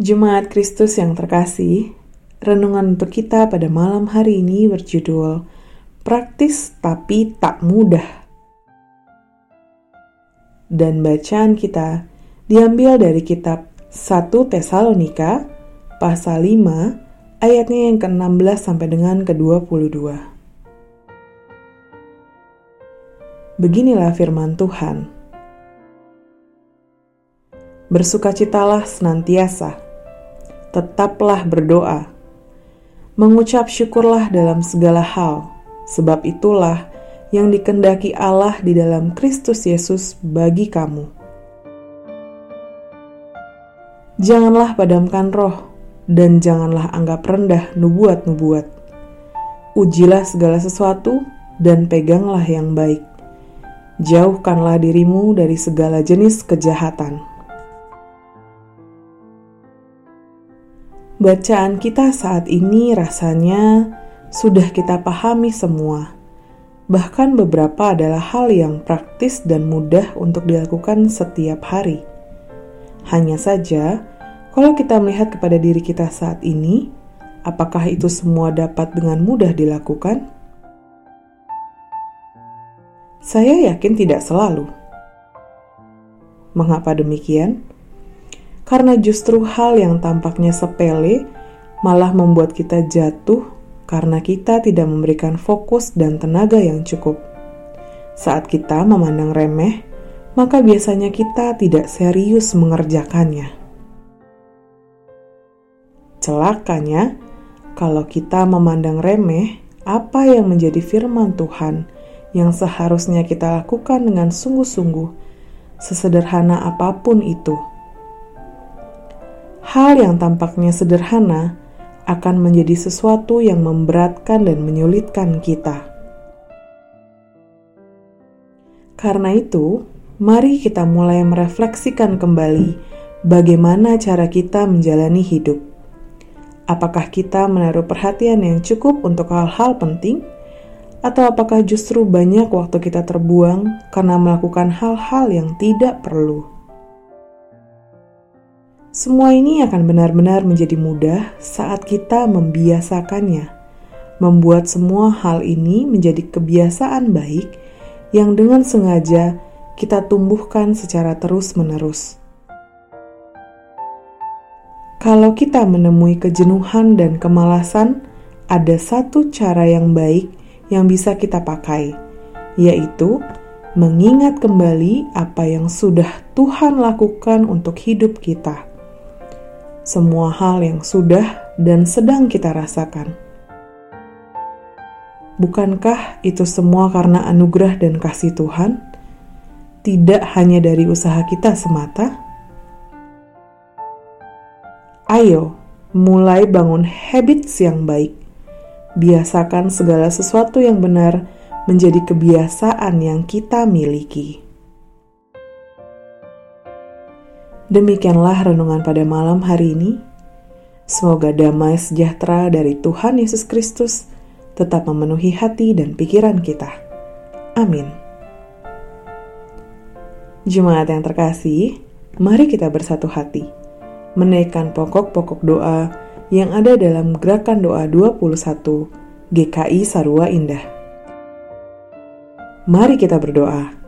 Jemaat Kristus yang terkasih, renungan untuk kita pada malam hari ini berjudul Praktis tapi tak mudah. Dan bacaan kita diambil dari kitab 1 Tesalonika pasal 5 ayatnya yang ke-16 sampai dengan ke-22. Beginilah firman Tuhan. Bersukacitalah senantiasa tetaplah berdoa. Mengucap syukurlah dalam segala hal, sebab itulah yang dikendaki Allah di dalam Kristus Yesus bagi kamu. Janganlah padamkan roh, dan janganlah anggap rendah nubuat-nubuat. Ujilah segala sesuatu, dan peganglah yang baik. Jauhkanlah dirimu dari segala jenis kejahatan. Bacaan kita saat ini rasanya sudah kita pahami semua. Bahkan beberapa adalah hal yang praktis dan mudah untuk dilakukan setiap hari. Hanya saja, kalau kita melihat kepada diri kita saat ini, apakah itu semua dapat dengan mudah dilakukan? Saya yakin tidak selalu. Mengapa demikian? Karena justru hal yang tampaknya sepele malah membuat kita jatuh karena kita tidak memberikan fokus dan tenaga yang cukup. Saat kita memandang remeh, maka biasanya kita tidak serius mengerjakannya. Celakanya, kalau kita memandang remeh apa yang menjadi firman Tuhan yang seharusnya kita lakukan dengan sungguh-sungguh, sesederhana apa pun itu hal yang tampaknya sederhana akan menjadi sesuatu yang memberatkan dan menyulitkan kita. Karena itu, mari kita mulai merefleksikan kembali bagaimana cara kita menjalani hidup. Apakah kita menaruh perhatian yang cukup untuk hal-hal penting, atau apakah justru banyak waktu kita terbuang karena melakukan hal-hal yang tidak perlu? Semua ini akan benar-benar menjadi mudah saat kita membiasakannya, membuat semua hal ini menjadi kebiasaan baik yang dengan sengaja kita tumbuhkan secara terus-menerus. Kalau kita menemui kejenuhan dan kemalasan, ada satu cara yang baik yang bisa kita pakai, yaitu mengingat kembali apa yang sudah Tuhan lakukan untuk hidup kita semua hal yang sudah dan sedang kita rasakan. Bukankah itu semua karena anugerah dan kasih Tuhan? Tidak hanya dari usaha kita semata. Ayo, mulai bangun habits yang baik. Biasakan segala sesuatu yang benar menjadi kebiasaan yang kita miliki. Demikianlah renungan pada malam hari ini. Semoga damai sejahtera dari Tuhan Yesus Kristus tetap memenuhi hati dan pikiran kita. Amin. Jemaat yang terkasih, mari kita bersatu hati, menaikkan pokok-pokok doa yang ada dalam gerakan doa 21 GKI Sarua Indah. Mari kita berdoa.